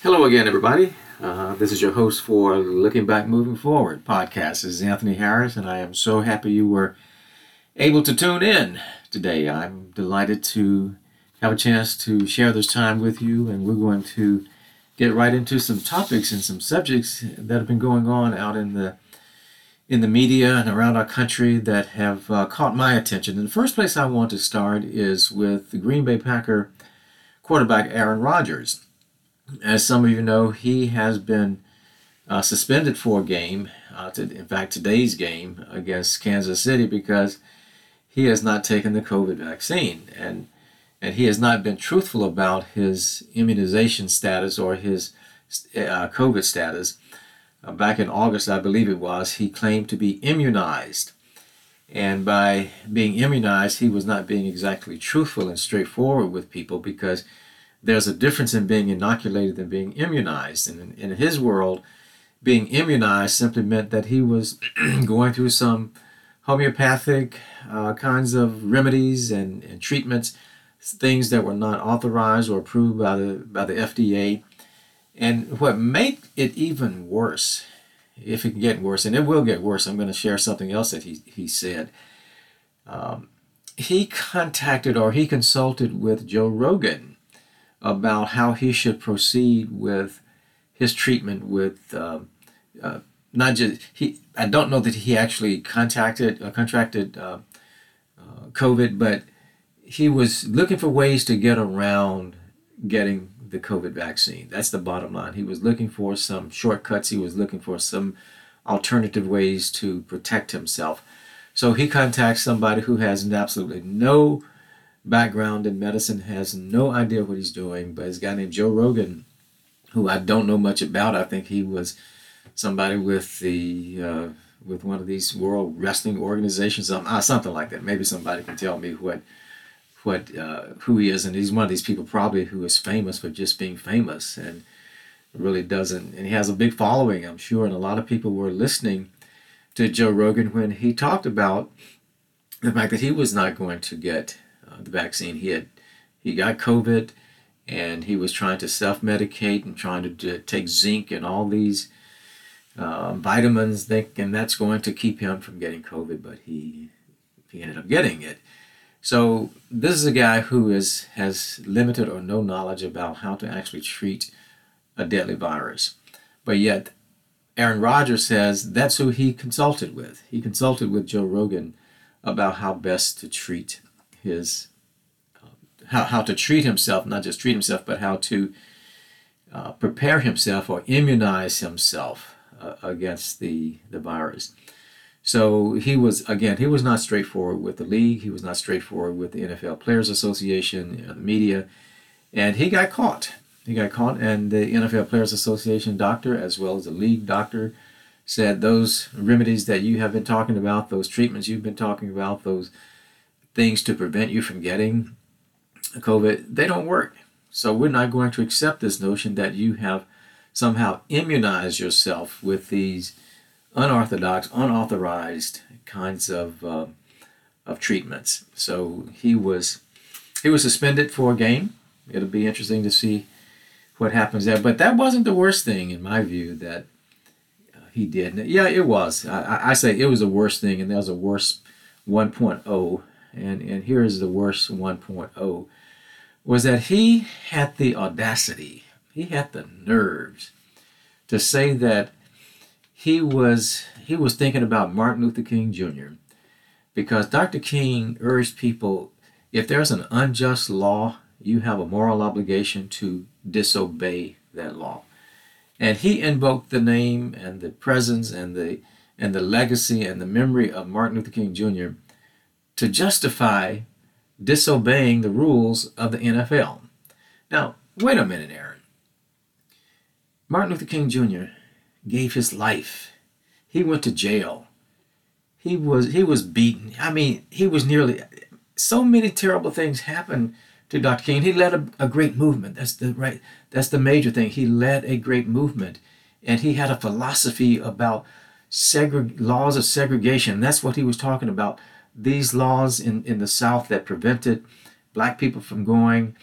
Hello again, everybody. Uh, this is your host for Looking Back Moving Forward podcast. This is Anthony Harris, and I am so happy you were able to tune in today. I'm delighted to have a chance to share this time with you, and we're going to get right into some topics and some subjects that have been going on out in the in the media and around our country that have uh, caught my attention. And the first place I want to start is with the Green Bay Packer quarterback Aaron Rodgers. As some of you know, he has been uh, suspended for a game, uh, to, in fact, today's game against Kansas City, because he has not taken the COVID vaccine. And, and he has not been truthful about his immunization status or his uh, COVID status. Uh, back in August, I believe it was, he claimed to be immunized. And by being immunized, he was not being exactly truthful and straightforward with people because there's a difference in being inoculated than being immunized. And in, in his world, being immunized simply meant that he was going through some homeopathic uh, kinds of remedies and, and treatments, things that were not authorized or approved by the by the FDA. And what made it even worse, if it can get worse, and it will get worse, I'm going to share something else that he, he said. Um, he contacted or he consulted with Joe Rogan about how he should proceed with his treatment with uh, uh, not just he. I don't know that he actually contacted uh, contracted uh, uh, COVID, but he was looking for ways to get around getting the COVID vaccine. That's the bottom line. He was looking for some shortcuts. He was looking for some alternative ways to protect himself. So he contacts somebody who has absolutely no background in medicine, has no idea what he's doing, but a guy named Joe Rogan, who I don't know much about. I think he was somebody with the uh, with one of these world wrestling organizations, uh, something like that. Maybe somebody can tell me what what uh, who he is, and he's one of these people probably who is famous for just being famous and really doesn't. And he has a big following, I'm sure, and a lot of people were listening to Joe Rogan when he talked about the fact that he was not going to get uh, the vaccine. He had he got COVID, and he was trying to self-medicate and trying to, to take zinc and all these uh, vitamins, think, and that's going to keep him from getting COVID. But he he ended up getting it. So this is a guy who is has limited or no knowledge about how to actually treat a deadly virus, but yet Aaron Rodgers says that's who he consulted with. He consulted with Joe Rogan about how best to treat his uh, how, how to treat himself, not just treat himself, but how to uh, prepare himself or immunize himself uh, against the, the virus. So he was, again, he was not straightforward with the league. He was not straightforward with the NFL Players Association, the media, and he got caught. He got caught, and the NFL Players Association doctor, as well as the league doctor, said those remedies that you have been talking about, those treatments you've been talking about, those things to prevent you from getting COVID, they don't work. So we're not going to accept this notion that you have somehow immunized yourself with these unorthodox, unauthorized kinds of uh, of treatments. So he was he was suspended for a game. It'll be interesting to see what happens there. But that wasn't the worst thing in my view that uh, he did. Yeah, it was. I, I say it was the worst thing, and there was a worse 1.0 and, and here is the worst 1.0, was that he had the audacity, he had the nerves to say that he was he was thinking about Martin Luther King Jr. because Dr. King urged people if there's an unjust law, you have a moral obligation to disobey that law. And he invoked the name and the presence and the and the legacy and the memory of Martin Luther King Jr to justify disobeying the rules of the NFL. Now, wait a minute, Aaron. Martin Luther King Jr. gave his life. He went to jail. He was he was beaten. I mean, he was nearly so many terrible things happened to Dr. King. He led a, a great movement. That's the right that's the major thing. He led a great movement. And he had a philosophy about segreg- laws of segregation. That's what he was talking about these laws in, in the South that prevented black people from going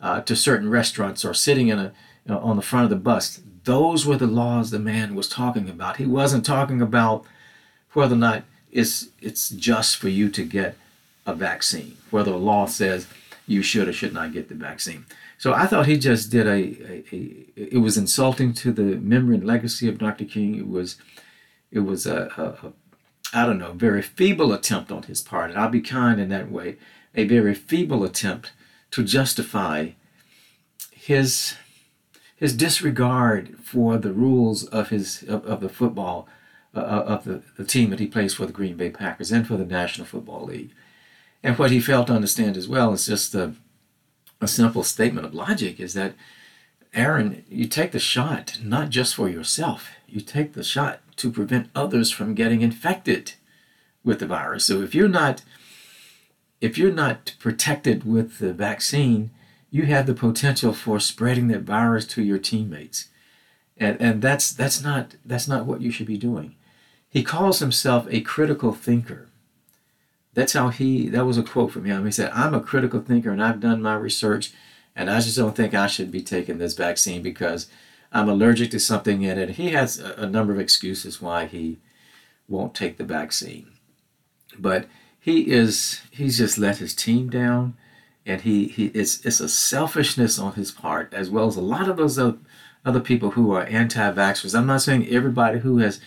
uh, to certain restaurants or sitting in a you know, on the front of the bus. Those were the laws the man was talking about. He wasn't talking about whether or not it's it's just for you to get a vaccine, whether a law says you should or should not get the vaccine. So I thought he just did a, a, a it was insulting to the memory and legacy of Dr. King. It was it was a I don't know, very feeble attempt on his part, and I'll be kind in that way, a very feeble attempt to justify his his disregard for the rules of his of, of the football uh, of the, the team that he plays for the Green Bay Packers and for the National Football League. And what he failed to understand as well is just a, a simple statement of logic is that Aaron, you take the shot not just for yourself, you take the shot to prevent others from getting infected with the virus. So if you're not if you're not protected with the vaccine, you have the potential for spreading that virus to your teammates. And and that's that's not that's not what you should be doing. He calls himself a critical thinker. That's how he that was a quote from him. He said, I'm a critical thinker and I've done my research and I just don't think I should be taking this vaccine because I'm allergic to something in it. He has a, a number of excuses why he won't take the vaccine. But he is he's just let his team down and he, he it's it's a selfishness on his part as well as a lot of those other, people who are anti-vaxxers. I'm not saying everybody who has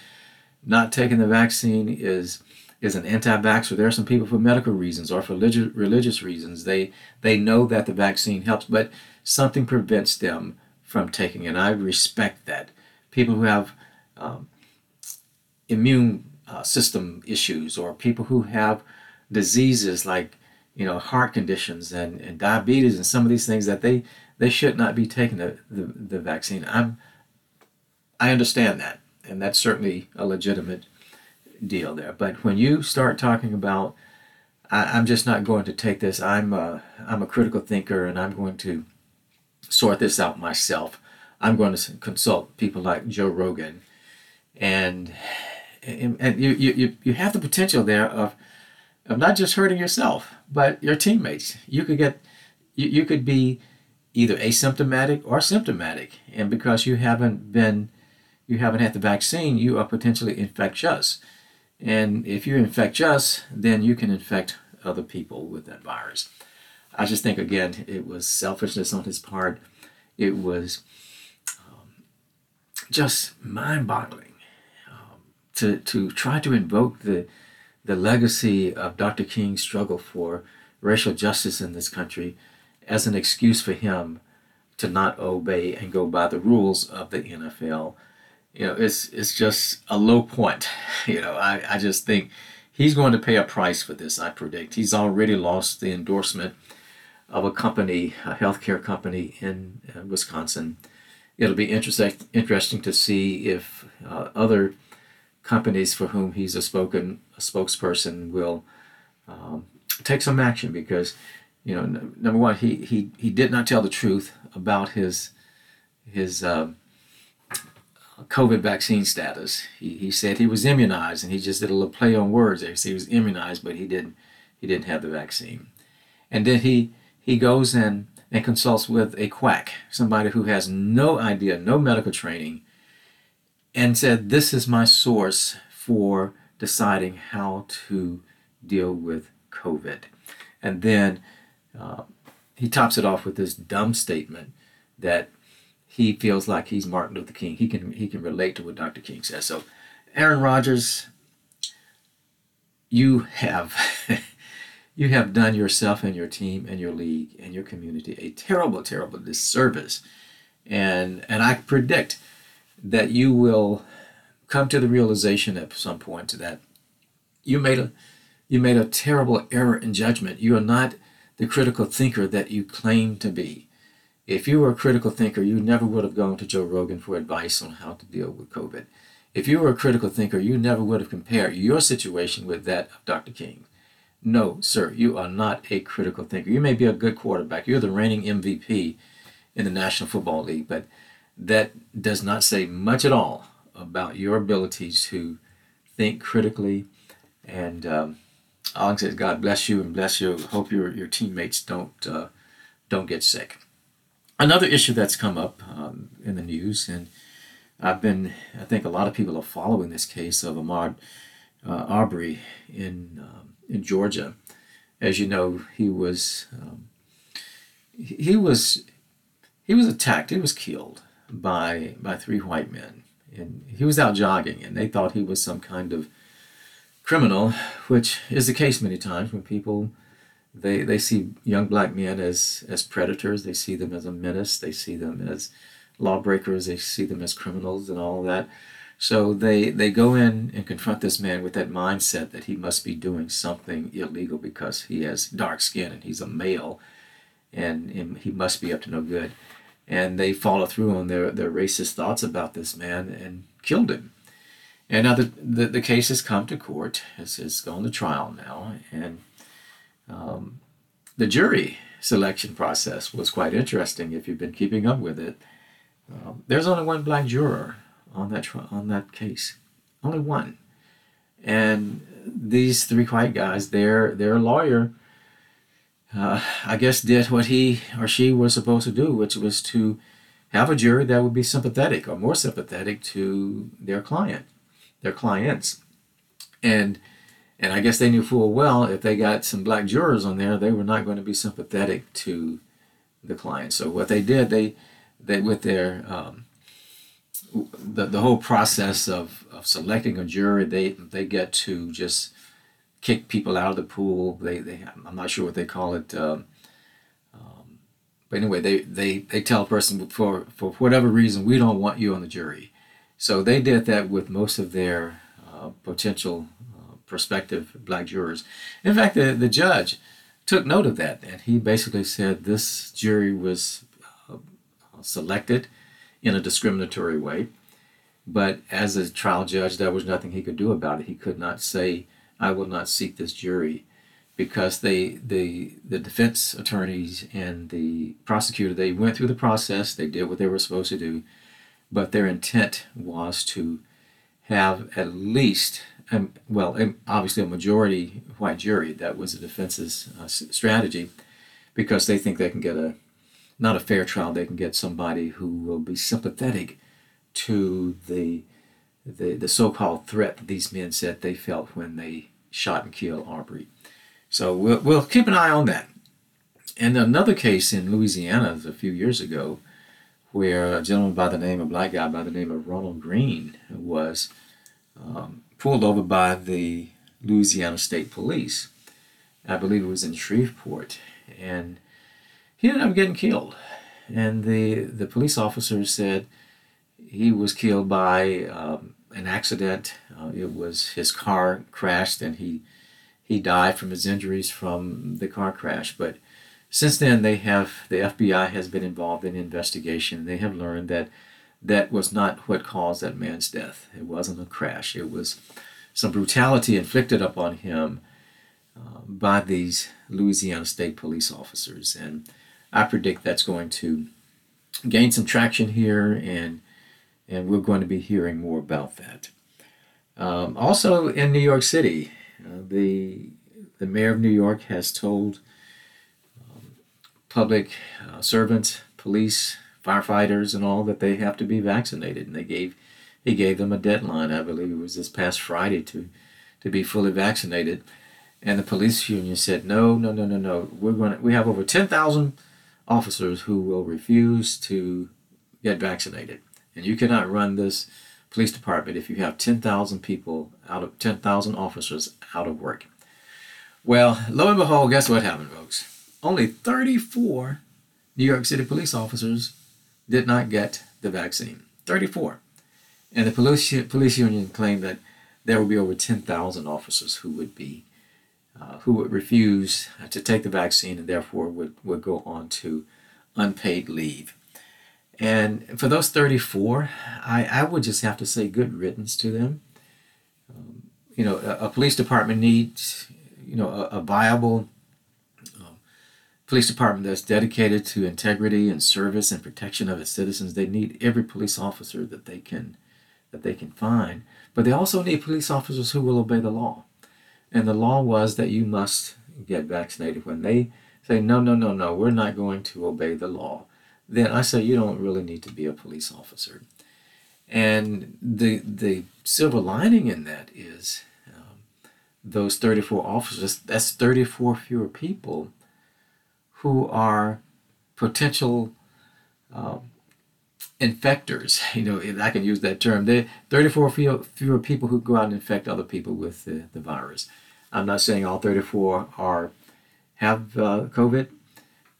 not taken the vaccine is is an anti-vaxxer. There are some people for medical reasons or for religious religious reasons. They they know that the vaccine helps, but something prevents them from taking. And I respect that. People who have um, immune uh, system issues or people who have diseases like you know heart conditions and, and diabetes and some of these things that they they should not be taking the, the, the vaccine. I'm I understand that and that's certainly a legitimate deal there. But when you start talking about, I, am just not going to take this. I'm a, I'm a critical thinker, and I'm going to sort this out myself. I'm going to consult people like Joe Rogan, and and, and you, you you have the potential there of of not just hurting yourself, but your teammates. You could get you, you could be either asymptomatic or symptomatic, and because you haven't been you haven't had the vaccine, you are potentially infectious. And if you infect us, then you can infect other people with that virus. I just think, again, it was selfishness on his part. It was um, just mind boggling um, to, to try to invoke the, the legacy of Dr. King's struggle for racial justice in this country as an excuse for him to not obey and go by the rules of the NFL you know, it's it's just a low point. You know, I, I just think he's going to pay a price for this, I predict. He's already lost the endorsement of a company, a healthcare company in uh, Wisconsin. It'll be interesting interesting to see if uh, other companies for whom he's a spoken a spokesperson will um, take some action because you know n- number one he, he he did not tell the truth about his his uh, COVID vaccine status. He, he said he was immunized, and he just did a little play on words there. He said he was immunized, but he didn't he didn't have the vaccine. And then he he goes in and consults with a quack, somebody who has no idea, no medical training, and said, "This is my source for deciding how to deal with COVID." And then uh, he tops it off with this dumb statement that he feels like he's Martin Luther King. He can he can relate to what Dr. King says. So, Aaron Rodgers, you have you have done yourself and your team and your league and your community a terrible, terrible disservice. And and I predict that you will come to the realization at some point that you made a you made a terrible error in judgment. You are not the critical thinker that you claim to be. If you were a critical thinker, you never would have gone to Joe Rogan for advice on how to deal with COVID. If you were a critical thinker, you never would have compared your situation with that of Dr. King. No, sir, you are not a critical thinker. You may be a good quarterback. You're the reigning MVP in the National Football League, but that does not say much at all about your ability to think critically. And um, all I say is God bless you and bless you. Hope your, your teammates don't uh, don't get sick. another issue that's come up um, in the news, and I've been, I think a lot of people are following this case of Ahmaud uh, in um, in Georgia. As you know, he was um, he was he was attacked. He was killed by by three white men, and he was out jogging, and they thought he was some kind of criminal, which is the case many times when people they they see young black men as as predators. They see them as a menace. They see them as lawbreakers. They see them as criminals and all that. So they they go in and confront this man with that mindset that he must be doing something illegal because he has dark skin and he's a male, and, and he must be up to no good. And they follow through on their, their racist thoughts about this man and killed him. And now the, the, the case has come to court. It's, it's gone to trial now. And um, the jury selection process was quite interesting if you've been keeping up with it. Um, there's only one black juror on that on that case, only one, and these three white guys, their their lawyer, uh, I guess, did what he or she was supposed to do, which was to have a jury that would be sympathetic or more sympathetic to their client, their clients, and and I guess they knew full well if they got some black jurors on there, they were not going to be sympathetic to the client. So what they did, they, they with their um, the, the whole process of, of selecting a jury, they they get to just kick people out of the pool. They, they I'm not sure what they call it. Um, um, but anyway, they, they, they tell a person for, for whatever reason, we don't want you on the jury. So they did that with most of their uh, potential prospective black jurors. In fact, the, the judge took note of that, and he basically said this jury was uh, selected in a discriminatory way. But as a trial judge, there was nothing he could do about it. He could not say, "I will not seat this jury," because they, the the defense attorneys and the prosecutor, they went through the process. They did what they were supposed to do, but their intent was to have at least um, well, obviously a majority white jury. That was the defense's uh, strategy because they think they can get a not a fair trial. They can get somebody who will be sympathetic to the the, the so-called threat that these men said they felt when they shot and killed Arbery. So we'll, we'll keep an eye on that. And another case in Louisiana a few years ago, where a gentleman by the name of black guy by the name of Ronald Greene was um, pulled over by the Louisiana State Police. I believe it was in Shreveport, and he ended up getting killed. And the the police officer said he was killed by um, an accident. Uh, it was his car crashed, and he he died from his injuries from the car crash. But since then, they have the FBI has been involved in investigation. They have learned that that was not what caused that man's death. It wasn't a crash. It was some brutality inflicted upon him uh, by these Louisiana State police officers. And I predict that's going to gain some traction here, and and we're going to be hearing more about that. Um, also in New York City, uh, the the mayor of New York has told um, public uh, servants, police, firefighters and all that they have to be vaccinated, and they gave he gave them a deadline. I believe it was this past Friday to to be fully vaccinated, and the police union said no, no, no, no, no. We're going to, we have over ten thousand officers who will refuse to get vaccinated, and you cannot run this police department if you have ten thousand people out of ten thousand officers out of work. Well, lo and behold, guess what happened, folks? Only 34 New York City police officers did not get the vaccine. 34. And the police, police union claimed that there would be over 10,000 officers who would be uh, who would refuse to take the vaccine and therefore would, would go on to unpaid leave. And for those 34, I, I would just have to say good riddance to them. Um, you know, a, a, police department needs, you know, a, a viable police department that's dedicated to integrity and service and protection of its citizens. They need every police officer that they can that they can find, but they also need police officers who will obey the law. And the law was that you must get vaccinated. When they say no, no, no, no, we're not going to obey the law, then I say you don't really need to be a police officer. And the the silver lining in that is um, those 34 officers. That's 34 fewer people who are potential uh, infectors. You know, if I can use that term. There 34 fewer, fewer people who go out and infect other people with the, the virus. I'm not saying all 34 are have uh, COVID,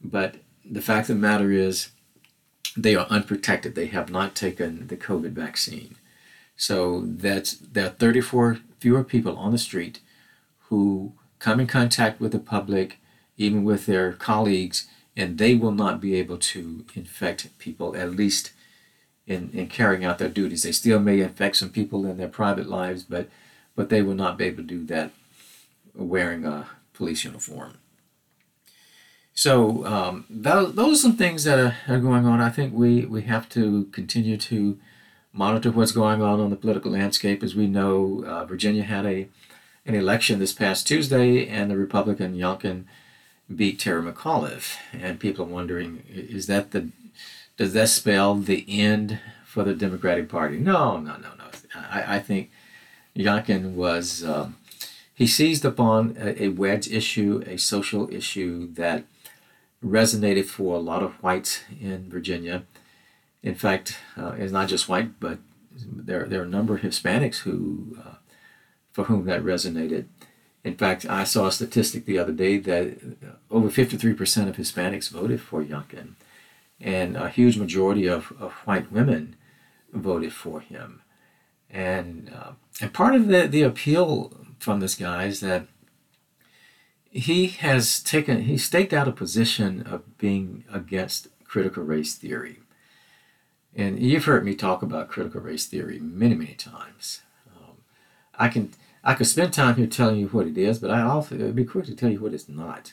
but the fact of the matter is they are unprotected. They have not taken the COVID vaccine. So that's there are 34 fewer people on the street who come in contact with the public, even with their colleagues, and they will not be able to infect people, at least in, in carrying out their duties. They still may infect some people in their private lives, but but they will not be able to do that wearing a police uniform. So um, those, those are some things that are, are going on. I think we, we have to continue to monitor what's going on on the political landscape. As we know, uh, Virginia had a an election this past Tuesday, and the Republican Youngkin beat Terry McAuliffe, and people are wondering, is that the does that spell the end for the Democratic Party? No, no, no, no. I, I think Youngkin was um, he seized upon a, a wedge issue, a social issue that resonated for a lot of whites in Virginia. In fact, uh, it's not just white, but there, there are a number of Hispanics who, uh, for whom that resonated. In fact, I saw a statistic the other day that over 53% of Hispanics voted for Youngkin, and a huge majority of, of white women voted for him. And, uh, and part of the, the appeal from this guy is that he has taken he staked out a position of being against critical race theory. And you've heard me talk about critical race theory many many times. Um, i can i could spend time here telling you what it is but i also it'd be quick to tell you what it's not.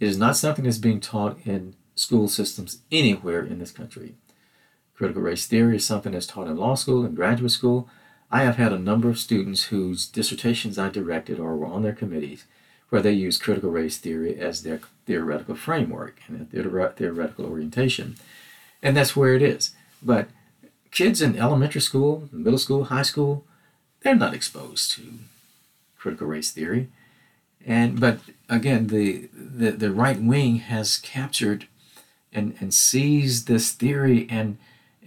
It is not something that's being taught in school systems anywhere in this country. Critical race theory is something that's taught in law school and graduate school i have had a number of students whose dissertations i directed or were on their committees where they use critical race theory as their theoretical framework and their theoretical orientation. And that's where it is. But kids in elementary school, middle school, high school, they're not exposed to critical race theory. And but again, the the, the right wing has captured and, and seized this theory and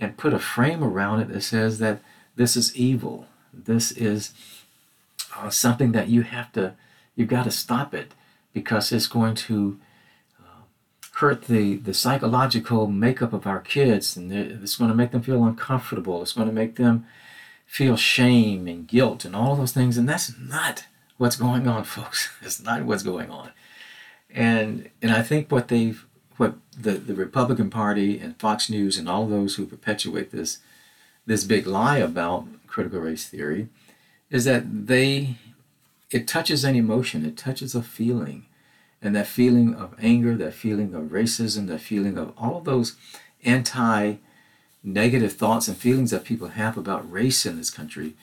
and put a frame around it that says that this is evil. This is uh, something that you have to You've got to stop it because it's going to uh, hurt the, the psychological makeup of our kids and it's going to make them feel uncomfortable. It's going to make them feel shame and guilt and all those things. And that's not what's going on, folks. It's not what's going on. And and I think what they've what the, the Republican Party and Fox News and all those who perpetuate this this big lie about critical race theory is that they it touches an emotion, it touches a feeling. And that feeling of anger, that feeling of racism, that feeling of all of those anti negative thoughts and feelings that people have about race in this country,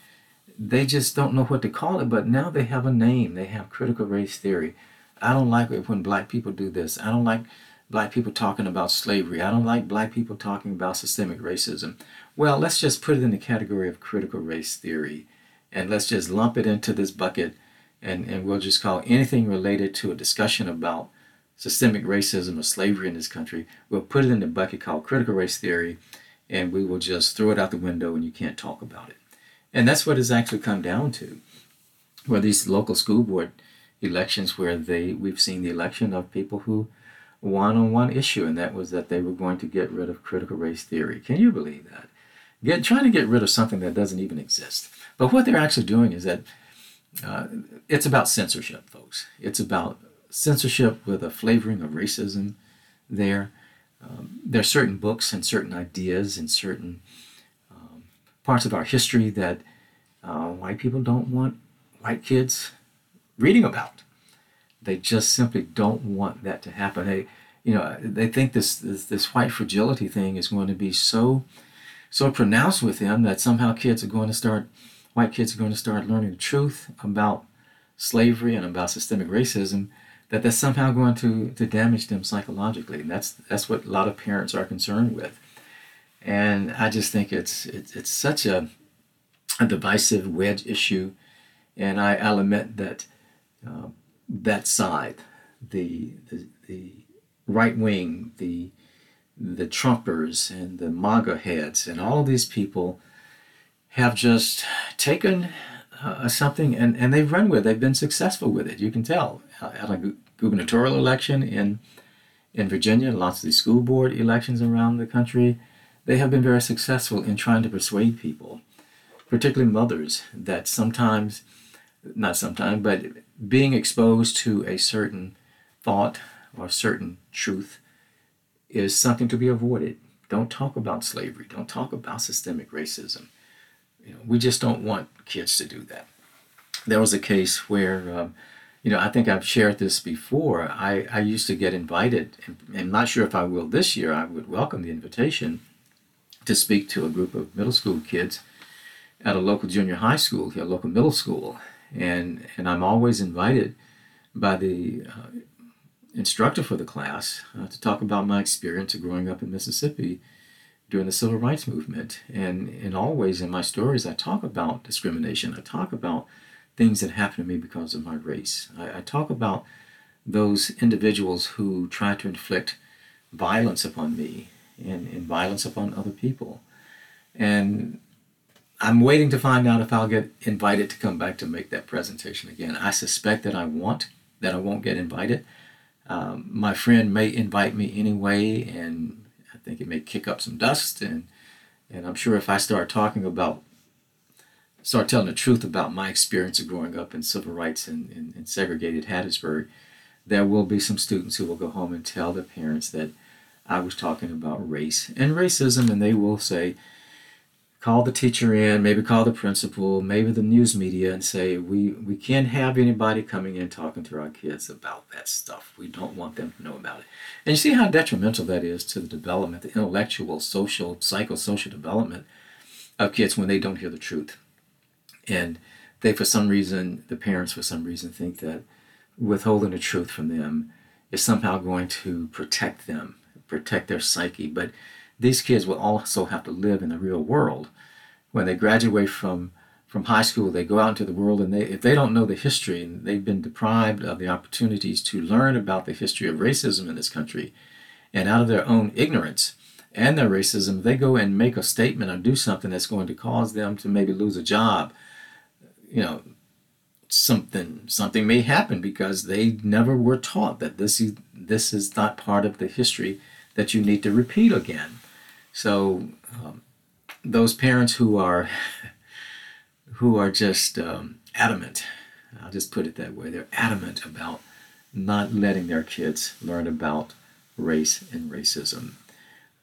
they just don't know what to call it. But now they have a name. They have critical race theory. I don't like it when black people do this. I don't like black people talking about slavery. I don't like black people talking about systemic racism. Well, let's just put it in the category of critical race theory and let's just lump it into this bucket and, and we'll just call anything related to a discussion about systemic racism or slavery in this country, we'll put it in the bucket called critical race theory, and we will just throw it out the window and you can't talk about it. And that's what it's actually come down to. Where these local school board elections where they we've seen the election of people who won on one issue, and that was that they were going to get rid of critical race theory. Can you believe that? Get trying to get rid of something that doesn't even exist. But what they're actually doing is that uh, it's about censorship, folks. It's about censorship with a flavoring of racism there. Um, there are certain books and certain ideas and certain um, parts of our history that uh, white people don't want white kids reading about. They just simply don't want that to happen. They, you know, they think this, this this white fragility thing is going to be so so pronounced with them that somehow kids are going to start white kids are going to start learning the truth about slavery and about systemic racism that that's somehow going to, to damage them psychologically. And that's that's what a lot of parents are concerned with. And I just think it's it's, it's such a, a divisive wedge issue. And I, I'll that uh, that side, the, the, the right wing, the the Trumpers and the MAGA heads and all these people have just taken uh, something and, and they've run with it. They've been successful with it. You can tell. Uh, at a gubernatorial election in, in Virginia, lots of the school board elections around the country, they have been very successful in trying to persuade people, particularly mothers, that sometimes, not sometimes, but being exposed to a certain thought or certain truth is something to be avoided. Don't talk about slavery. Don't talk about systemic racism. You know, we just don't want kids to do that. There was a case where, um, you know, I think I've shared this before. I, I used to get invited, and I'm not sure if I will this year. I would welcome the invitation to speak to a group of middle school kids at a local junior high school, a local middle school, and and I'm always invited by the uh, instructor for the class uh, to talk about my experience of growing up in Mississippi during the civil rights movement. And, and always in my stories, I talk about discrimination. I talk about things that happened to me because of my race. I, I talk about those individuals who try to inflict violence upon me and, and violence upon other people. And I'm waiting to find out if I'll get invited to come back to make that presentation again. I suspect that I want, that I won't get invited um, my friend may invite me anyway, and I think it may kick up some dust. And and I'm sure if I start talking about, start telling the truth about my experience of growing up in civil rights in, in segregated Hattiesburg, there will be some students who will go home and tell their parents that I was talking about race and racism, and they will say, call the teacher in, maybe call the principal, maybe the news media, and say we we can't have anybody coming in talking to our kids about that stuff. We don't want them to know about it. And you see how detrimental that is to the development, the intellectual, social, psychosocial development of kids when they don't hear the truth. And they, for some reason, the parents, for some reason, think that withholding the truth from them is somehow going to protect them, protect their psyche. But these kids will also have to live in the real world. When they graduate from from high school, they go out into the world, and they if they don't know the history and they've been deprived of the opportunities to learn about the history of racism in this country, and out of their own ignorance and their racism, they go and make a statement or do something that's going to cause them to maybe lose a job. You know, something something may happen because they never were taught that this is this is not part of the history that you need to repeat again. So um, those parents who are who are just um, adamant, I'll just put it that way, they're adamant about not letting their kids learn about race and racism.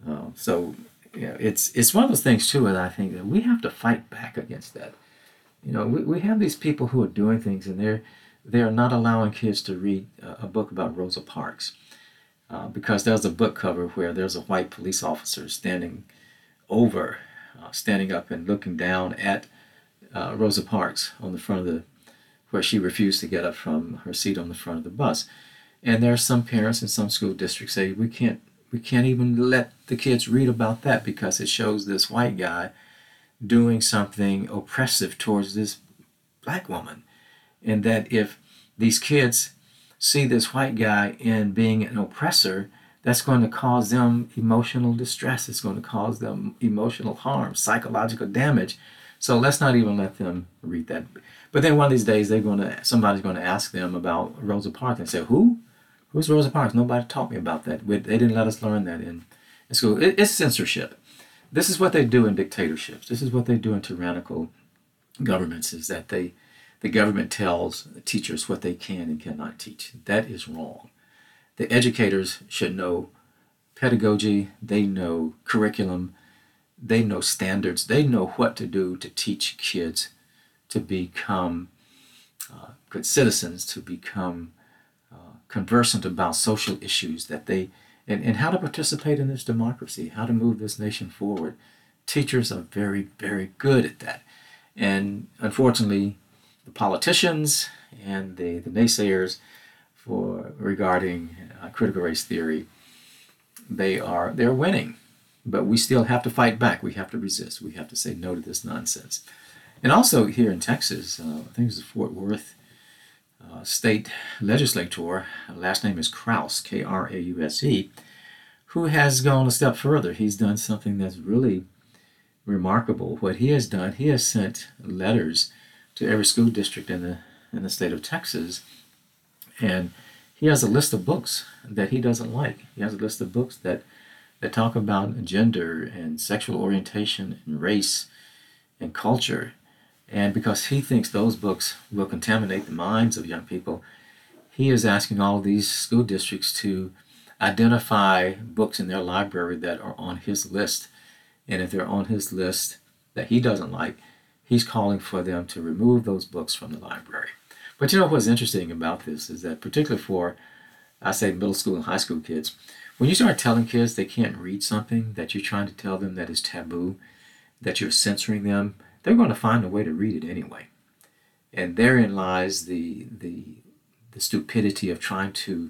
Uh, so it's it's one of those things too, and I think that we have to fight back against that. You know, we, we have these people who are doing things, and they're they're not allowing kids to read a book about Rosa Parks. Uh, because there's a book cover where there's a white police officer standing over, uh, standing up and looking down at uh, Rosa Parks on the front of the, where she refused to get up from her seat on the front of the bus. And there are some parents in some school districts say we can't we can't even let the kids read about that because it shows this white guy doing something oppressive towards this black woman, and that if these kids see this white guy in being an oppressor, that's going to cause them emotional distress. It's going to cause them emotional harm, psychological damage. So let's not even let them read that. But then one of these days, they're going to somebody's going to ask them about Rosa Parks and say, "Who? Who's Rosa Parks? Nobody taught me about that. They didn't let us learn that in, in school. It, it's censorship. This is what they do in dictatorships. This is what they do in tyrannical governments. Is that they the government tells teachers what they can and cannot teach. That is wrong. The educators should know pedagogy, they know curriculum, they know standards, they know what to do to teach kids to become uh, good citizens, to become uh, conversant about social issues that they and, and how to participate in this democracy, how to move this nation forward. Teachers are very, very good at that. And unfortunately, the politicians and the, the naysayers for regarding uh, critical race theory, they are they're winning, but we still have to fight back. We have to resist. We have to say no to this nonsense. And also here in Texas, uh, I think it's the Fort Worth uh, state legislator, last name is Krause, K R A U S E, who has gone a step further. He's done something that's really remarkable. What he has done, he has sent letters to every school district in the in the state of Texas, and he has a list of books that he doesn't like. He has a list of books that that talk about gender and sexual orientation and race and culture. And because he thinks those books will contaminate the minds of young people, he is asking all these school districts to identify books in their library that are on his list. And if they're on his list that he doesn't like, he's calling for them to remove those books from the library. But you know what's interesting about this is that, particularly for, I say, middle school and high school kids, when you start telling kids they can't read something that you're trying to tell them that is taboo, that you're censoring them, they're going to find a way to read it anyway. And therein lies the the the stupidity of trying to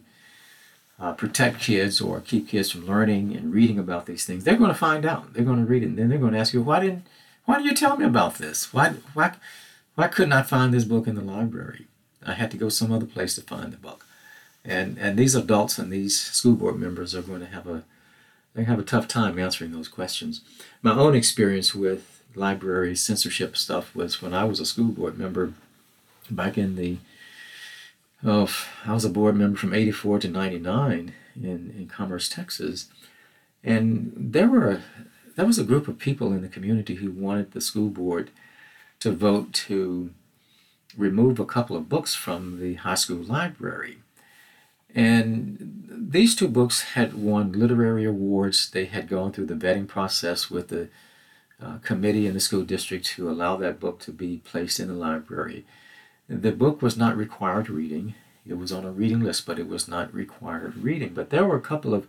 uh, protect kids or keep kids from learning and reading about these things. They're going to find out. They're going to read it, and then they're going to ask you, "Why didn't? Why did you tell me about this? Why? Why? Why couldn't I find this book in the library? I had to go some other place to find the book." And and these adults and these school board members are going to have a they have a tough time answering those questions. My own experience with library censorship stuff was when I was a school board member back in the oh I was a board member from 84 to 99 in, in Commerce, Texas. And there were there was a group of people in the community who wanted the school board to vote to remove a couple of books from the high school library. And these two books had won literary awards. They had gone through the vetting process with the uh, committee in the school district to allow that book to be placed in the library. The book was not required reading. It was on a reading list, but it was not required reading. But there were a couple of,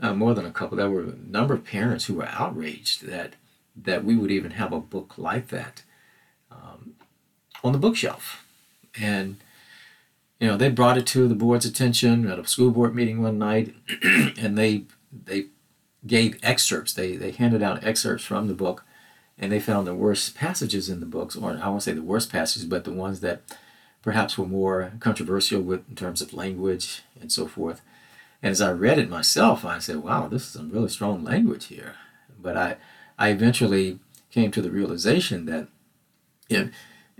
uh, more than a couple, there were a number of parents who were outraged that that we would even have a book like that um, on the bookshelf. And you know, they brought it to the board's attention at a school board meeting one night, and they they gave excerpts. They they handed out excerpts from the book, and they found the worst passages in the books, or I won't say the worst passages, but the ones that perhaps were more controversial with in terms of language and so forth. And as I read it myself, I said, "Wow, this is some really strong language here." But I I eventually came to the realization that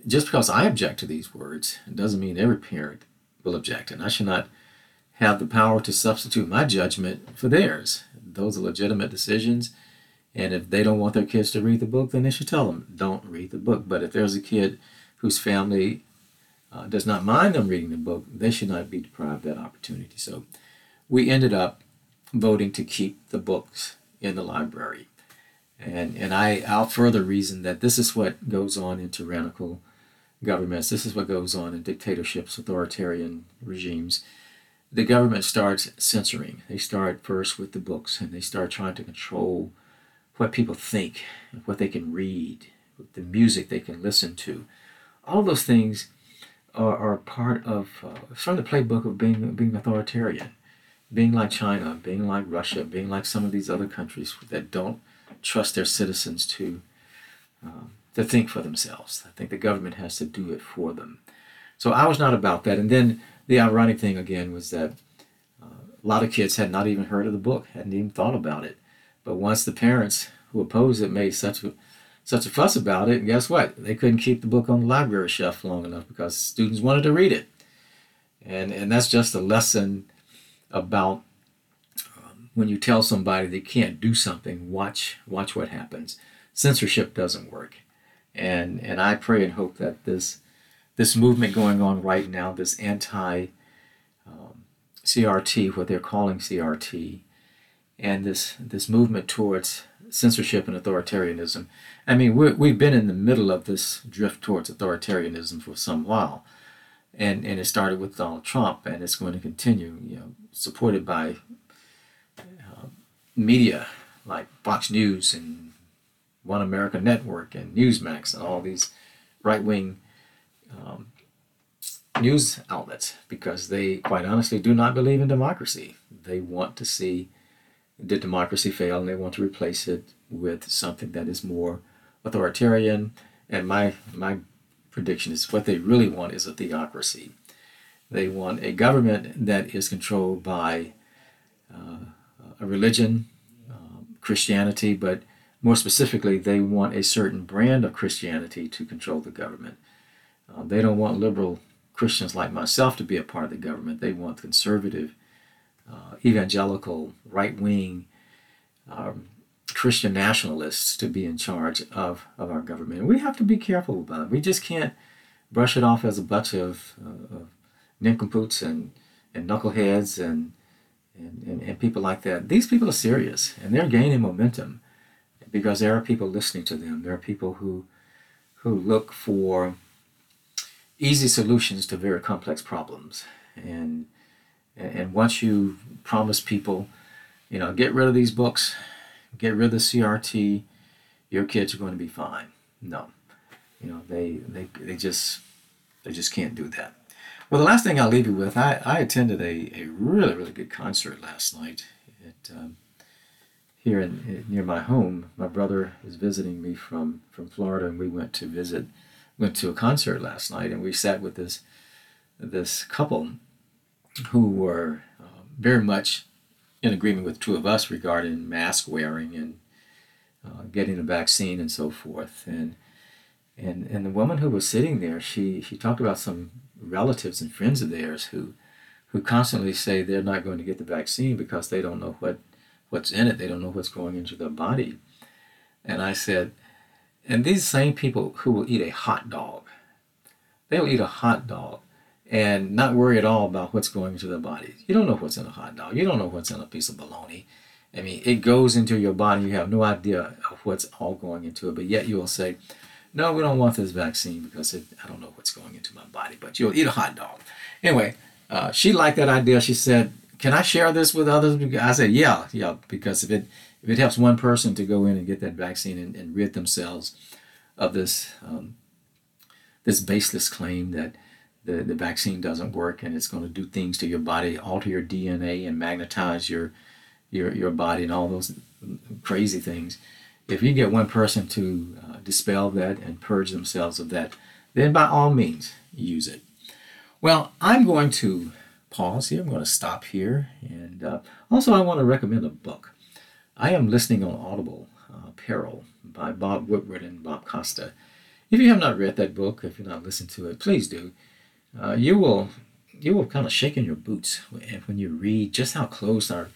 just because I object to these words doesn't mean every parent will object, and I should not have the power to substitute my judgment for theirs. Those are legitimate decisions, and if they don't want their kids to read the book, then they should tell them, don't read the book. But if there's a kid whose family uh, does not mind them reading the book, they should not be deprived that opportunity. So we ended up voting to keep the books in the library. And, and I, I'll further reason that this is what goes on in tyrannical governments. This is what goes on in dictatorships, authoritarian regimes. The government starts censoring. They start first with the books and they start trying to control what people think, what they can read, the music they can listen to. All those things are, are part of, uh, from the playbook of being, being authoritarian, being like China, being like Russia, being like some of these other countries that don't trust their citizens to um, to think for themselves. I think the government has to do it for them. So I was not about that. And then the ironic thing again was that uh, a lot of kids had not even heard of the book, hadn't even thought about it. But once the parents who opposed it made such a such a fuss about it, and guess what? They couldn't keep the book on the library shelf long enough because students wanted to read it. And and that's just a lesson about um, when you tell somebody they can't do something, watch watch what happens. Censorship doesn't work and and I pray and hope that this this movement going on right now, this anti um, CRT, what they're calling CRT, and this this movement towards censorship and authoritarianism. I mean, we we've been in the middle of this drift towards authoritarianism for some while, and and it started with Donald Trump, and it's going to continue. You know, supported by uh, media like Fox News and one America Network and Newsmax and all these right wing um, news outlets because they quite honestly do not believe in democracy. They want to see the democracy fail and they want to replace it with something that is more authoritarian. And my my prediction is what they really want is a theocracy. They want a government that is controlled by uh, a religion, uh, Christianity, but more specifically, they want a certain brand of Christianity to control the government. Uh, they don't want liberal Christians like myself to be a part of the government. They want conservative, uh, evangelical, right wing um, Christian nationalists to be in charge of, of our government. We have to be careful about it. We just can't brush it off as a bunch of, uh, of nincompoops and, and knuckleheads and, and, and, and people like that. These people are serious and they're gaining momentum because there are people listening to them. There are people who who look for easy solutions to very complex problems. And and once you promise people, you know, get rid of these books, get rid of the CRT, your kids are going to be fine. No, you know, they they they just they just can't do that. Well, the last thing I'll leave you with, I, I attended a, a really, really good concert last night. It, um, here in, near my home. My brother is visiting me from, from Florida, and we went to visit, went to a concert last night, and we sat with this this couple who were uh, very much in agreement with two of us regarding mask wearing and uh, getting a vaccine and so forth. And and and the woman who was sitting there, she she talked about some relatives and friends of theirs who who constantly say they're not going to get the vaccine because they don't know what what's in it. They don't know what's going into their body. And I said, and these same people who will eat a hot dog, they'll eat a hot dog and not worry at all about what's going into the body. You don't know what's in a hot dog. You don't know what's in a piece of bologna. I mean, it goes into your body. You have no idea of what's all going into it, but yet you will say, no, we don't want this vaccine because it, I don't know what's going into my body, but you'll eat a hot dog. Anyway, uh, she liked that idea. She said, can I share this with others? I said, yeah, yeah, because if it if it helps one person to go in and get that vaccine and, and rid themselves of this um, this baseless claim that the, the vaccine doesn't work and it's going to do things to your body, alter your DNA and magnetize your your your body and all those crazy things. If you get one person to uh, dispel that and purge themselves of that, then by all means use it. Well, I'm going to pause here. I'm going to stop here. And uh, also, I want to recommend a book. I am listening on Audible, uh, Peril by Bob Woodward and Bob Costa. If you have not read that book, if you're not listening to it, please do. Uh, you will you will kind of shake in your boots when you read just how close our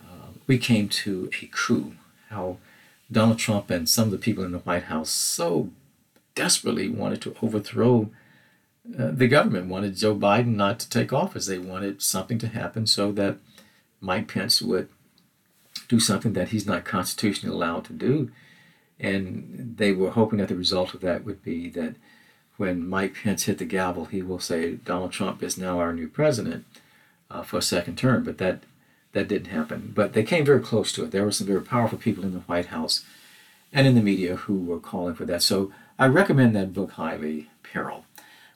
uh, we came to a coup. How Donald Trump and some of the people in the White House so desperately wanted to overthrow uh, the government wanted Joe Biden not to take office. They wanted something to happen so that Mike Pence would do something that he's not constitutionally allowed to do. And they were hoping that the result of that would be that when Mike Pence hit the gavel, he will say Donald Trump is now our new president uh, for a second term. But that that didn't happen. But they came very close to it. There were some very powerful people in the White House and in the media who were calling for that. So I recommend that book highly, Peril.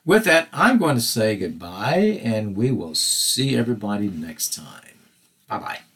With that, I'm going to say goodbye, and we will see everybody next time. Bye bye.